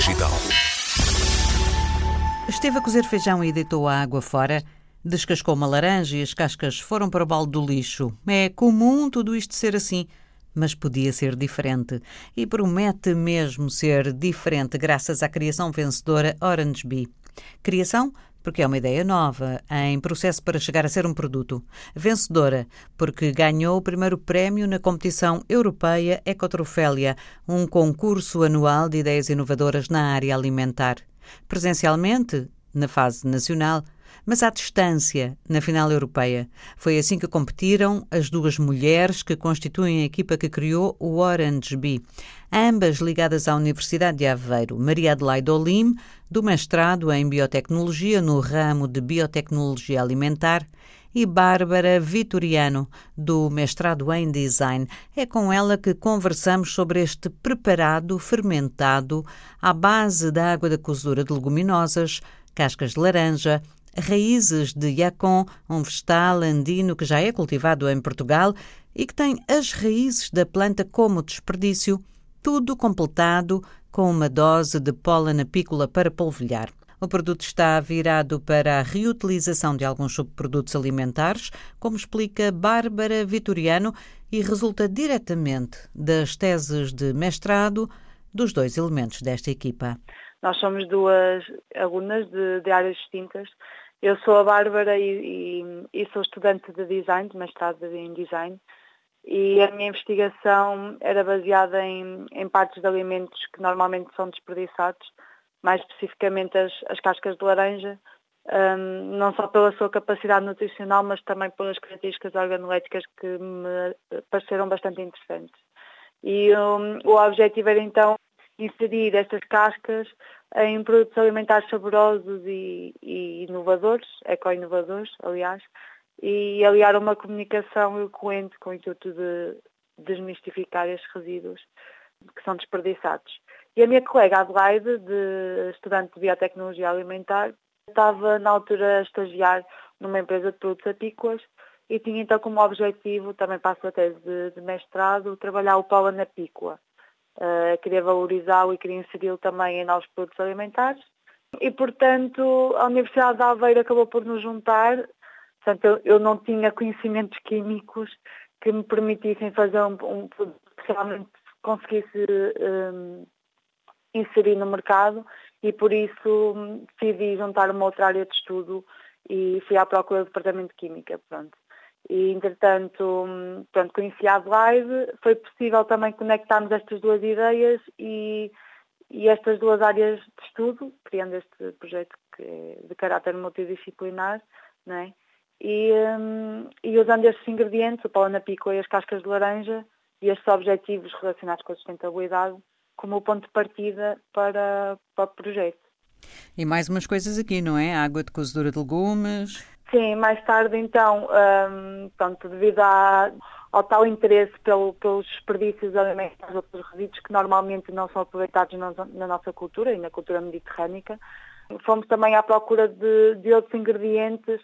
Digital. Esteve a cozer feijão e deitou a água fora. Descascou uma laranja e as cascas foram para o balde do lixo. É comum tudo isto ser assim, mas podia ser diferente. E promete mesmo ser diferente graças à criação vencedora Orange Bee. Criação porque é uma ideia nova, em processo para chegar a ser um produto. Vencedora, porque ganhou o primeiro prémio na competição europeia Ecotrofélia, um concurso anual de ideias inovadoras na área alimentar. Presencialmente, na fase nacional, mas à distância, na final europeia. Foi assim que competiram as duas mulheres que constituem a equipa que criou o Orange Bee, ambas ligadas à Universidade de Aveiro. Maria Adelaide Olim, do mestrado em Biotecnologia no ramo de Biotecnologia Alimentar, e Bárbara Vitoriano, do mestrado em Design. É com ela que conversamos sobre este preparado fermentado à base da água da cozedura de leguminosas, cascas de laranja, raízes de yacon, um vegetal andino que já é cultivado em Portugal e que tem as raízes da planta como desperdício, tudo completado com uma dose de pólen apícola para polvilhar. O produto está virado para a reutilização de alguns subprodutos alimentares, como explica Bárbara Vitoriano, e resulta diretamente das teses de mestrado dos dois elementos desta equipa. Nós somos duas alunas de, de áreas distintas. Eu sou a Bárbara e, e, e, sou estudante de design, de mestrado em design, e a minha investigação era baseada em, em partes de alimentos que normalmente são desperdiçados, mais especificamente as, as cascas de laranja, um, não só pela sua capacidade nutricional, mas também pelas características organoléticas que me pareceram bastante interessantes. E um, o objetivo era então inserir estas cascas em produtos alimentares saborosos e, e inovadores, eco-inovadores, aliás, e aliar uma comunicação eloquente com o intuito de desmistificar estes resíduos que são desperdiçados. E a minha colega Adelaide, de estudante de biotecnologia alimentar, estava na altura a estagiar numa empresa de produtos apícolas e tinha então como objetivo, também para a sua tese de, de mestrado, trabalhar o pólen apícola. Uh, queria valorizá-lo e queria inseri-lo também em novos produtos alimentares. E, portanto, a Universidade de Aveiro acabou por nos juntar. Portanto, eu, eu não tinha conhecimentos químicos que me permitissem fazer um, um que realmente conseguisse um, inserir no mercado e por isso hum, decidi juntar uma outra área de estudo e fui à procura do Departamento de Química. Pronto. E, entretanto, pronto, conheci a Adelaide, foi possível também conectarmos estas duas ideias e, e estas duas áreas de estudo, criando este projeto que é de caráter multidisciplinar, não é? E, um, e usando estes ingredientes, o pau na pico e as cascas de laranja, e estes objetivos relacionados com a sustentabilidade, como o ponto de partida para, para o projeto. E mais umas coisas aqui, não é? Água de cozedura de legumes. Sim, mais tarde então, um, pronto, devido à, ao tal interesse pelo, pelos desperdícios alimentares, outros resíduos que normalmente não são aproveitados na, na, nossa cultura e na cultura mediterrânica, fomos também à procura de, de outros ingredientes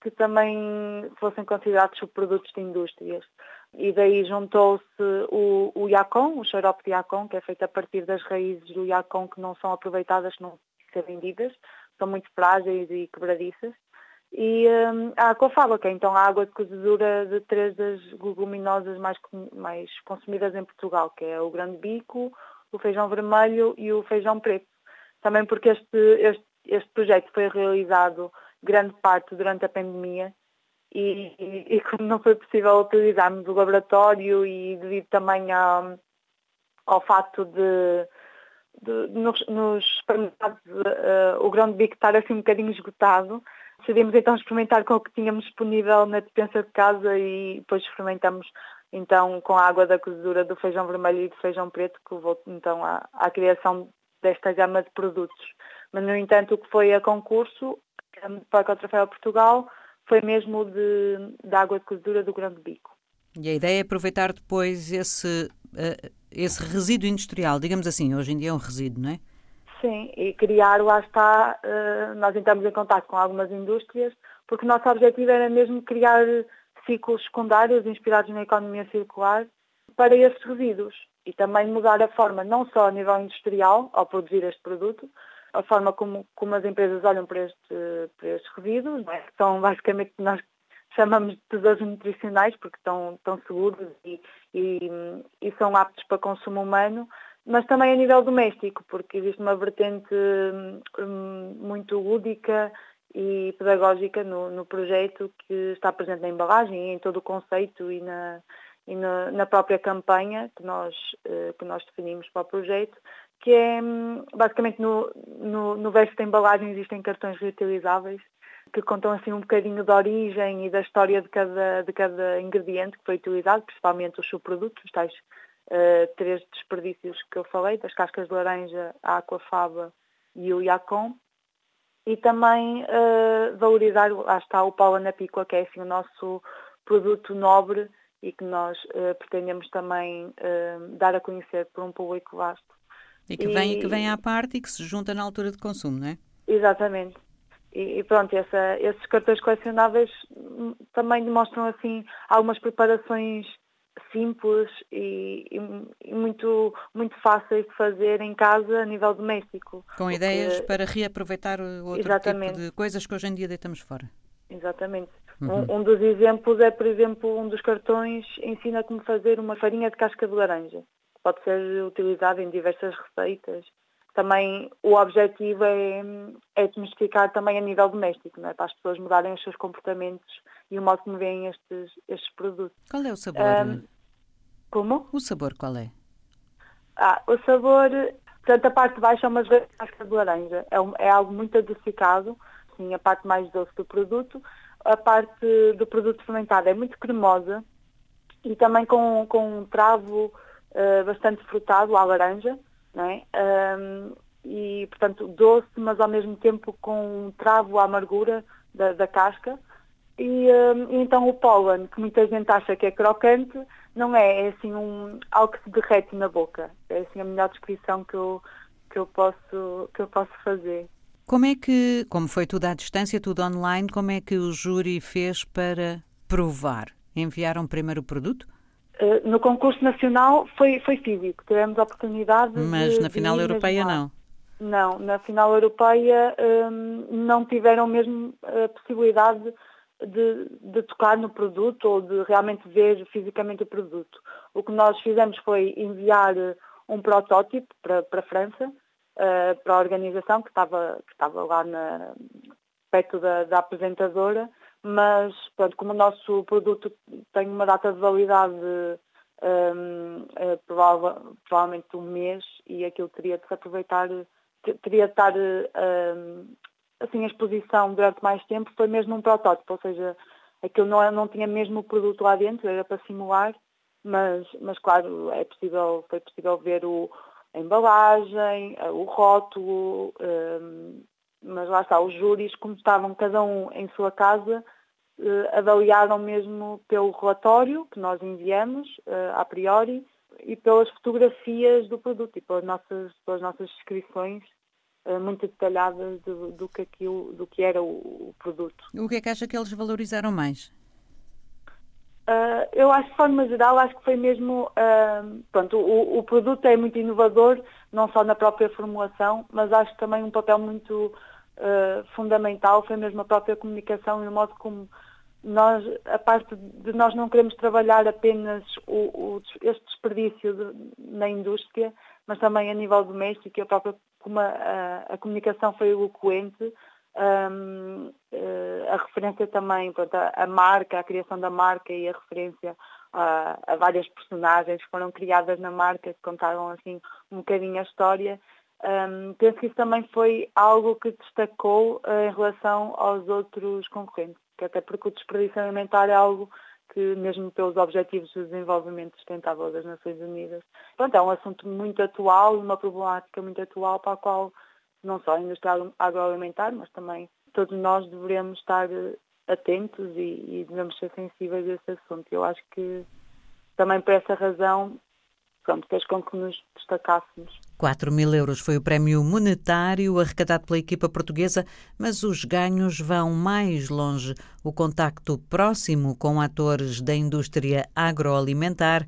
que também fossem considerados subprodutos de indústrias. E daí juntou-se o, o yacon, o xarope de yacon, que é feito a partir das raízes do yacon que não são aproveitadas, que não ser vendidas, são muito frágeis e quebradiças e um, a aquafaba, que é então a água de cozedura de três das leguminosas mais, mais consumidas em Portugal, que é o grande bico, o feijão vermelho e o feijão preto. Também porque este, este, este projeto foi realizado grande parte durante a pandemia e, e, e como não foi possível utilizarmos o laboratório e devido também a, ao facto de, de nos, nos uh, o grão de bico estar assim um bocadinho esgotado, Decidimos então experimentar com o que tínhamos disponível na dispensa de casa e depois experimentamos então com a água da cozedura do feijão vermelho e do feijão preto que levou então à, à criação desta gama de produtos. Mas no entanto o que foi a concurso para o Troféu Portugal foi mesmo de, de água de cozedura do Grande Bico. E a ideia é aproveitar depois esse, uh, esse resíduo industrial, digamos assim, hoje em dia é um resíduo, não é? Sim, e criar, lá está, eh, nós entramos em contato com algumas indústrias, porque o nosso objetivo era mesmo criar ciclos secundários inspirados na economia circular para esses resíduos. e também mudar a forma, não só a nível industrial, ao produzir este produto, a forma como, como as empresas olham para, este, para estes resíduos, é? que são basicamente nós chamamos de tesouros nutricionais porque estão, estão seguros e, e, e, são aptos para consumo humano, mas também a nível doméstico, porque existe uma vertente hum, muito lúdica e pedagógica no, no, projeto que está presente na embalagem e em todo o conceito e na, e na, na própria campanha que nós, eh, que nós definimos para o projeto, que é hum, basicamente no, no, no verso da embalagem existem cartões reutilizáveis que contam assim um bocadinho da origem e da história de cada, de cada ingrediente que foi utilizado, principalmente os subprodutos, os tais uh, três desperdícios que eu falei, das cascas de laranja, a aquafaba e o yacon. E também uh, valorizar, lá está o Paula na Picua, que é assim o nosso produto nobre e que nós uh, pretendemos também dar a conhecer por um público vasto. E que, vem, e que vem à parte e que se junta na altura de consumo, não é? Exatamente. E, e pronto, essa, esses cartões colecionáveis hum, também demonstram assim algumas preparações simples e, e, muito, muito fáceis de fazer em casa a nível doméstico. Com porque... ideias para reaproveitar outro Exatamente. tipo de coisas que hoje em dia deitamos fora. Exatamente. Uhum. Um, um, dos exemplos é, por exemplo, um dos cartões ensina como fazer uma farinha de casca de laranja. Pode ser utilizada em diversas receitas também o objetivo é, é desmistificar também a nível doméstico, não é? para as pessoas mudarem os seus comportamentos e o modo como veem estes, estes produtos. Qual é o sabor? Um, como? O sabor qual é? Ah, o sabor, portanto a parte de baixo é uma casca de laranja, é, um, é algo muito adocicado, sim, a parte mais doce do produto. A parte do produto fermentado é muito cremosa e também com, com um travo uh, bastante frutado à laranja não é? E, portanto, doce, mas ao mesmo tempo com um travo à amargura da, da casca. E, então o pólen, que muita gente acha que é crocante, não é, é assim um, algo que se derrete na boca. É assim a melhor descrição que eu, que eu, posso, que eu posso fazer. Como é que, como foi tudo à distância, tudo online, como é que o júri fez para provar? Enviaram primeiro o produto? Eh, no concurso nacional foi, foi físico, tivemos a oportunidade Mas de, na final de europeia não? Não, na final europeia um, não tiveram mesmo a possibilidade de, de, tocar no produto ou de realmente ver fisicamente o produto. O que nós fizemos foi enviar um protótipo para, para a França, uh, para a organização que estava, que estava lá na, perto da, da apresentadora, mas pronto, como o nosso produto tem uma data de validade um, é, prova, provavelmente um mês e aquilo teria de se aproveitar, teria de estar um, assim, a exposição durante mais tempo, foi mesmo um protótipo, ou seja, aquilo não, não tinha mesmo o produto lá dentro, era para simular, mas, mas claro, é possível, foi possível ver o, a embalagem, o rótulo, um, mas lá está, os júris, como estavam cada um em sua casa, avaliaram mesmo pelo relatório que nós enviamos, eh, a priori, e pelas fotografias do produto e pelas nossas, pelas nossas descrições eh, muito detalhadas do, do, que aquilo, do que era o, produto. O que é que acha que eles valorizaram mais? Uh, eu acho, de forma geral, acho que foi mesmo, uh, pronto, o, o, produto é muito inovador, não só na própria formulação, mas acho que também um papel muito uh, fundamental foi mesmo a própria comunicação e o modo como nós, a parte de nós não queremos trabalhar apenas o, o, este desperdício de, na indústria, mas também a nível doméstico, a própria, como a, a comunicação foi eloquente, um, eh, a referência também, pronto, a, a, marca, a criação da marca e a referência a, a, várias personagens que foram criadas na marca, que contaram assim um bocadinho a história. Um, penso que isso também foi algo que destacou uh, em relação aos outros concorrentes, que até porque o desperdício alimentar é algo que, mesmo pelos Objetivos de Desenvolvimento Sustentável das Nações Unidas, pronto, é um assunto muito atual, uma problemática muito atual para a qual não só a indústria agroalimentar, mas também todos nós devemos estar atentos e, e devemos ser sensíveis a esse assunto. Eu acho que também por essa razão, pronto, fez com que nos destacássemos. 4 mil euros foi o prémio monetário arrecadado pela equipa portuguesa, mas os ganhos vão mais longe. O contacto próximo com atores da indústria agroalimentar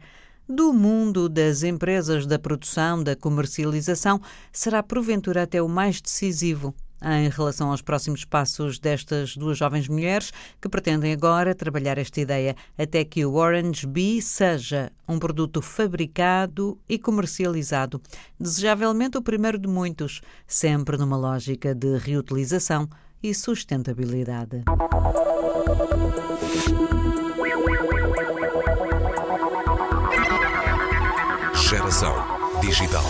do mundo das empresas da produção, da comercialização, será porventura até o mais decisivo em relação aos próximos passos destas duas jovens mulheres que pretendem agora trabalhar esta ideia até que o Orange Bee seja um produto fabricado e comercializado, desejavelmente o primeiro de muitos, sempre numa lógica de reutilização e sustentabilidade. Geração digital.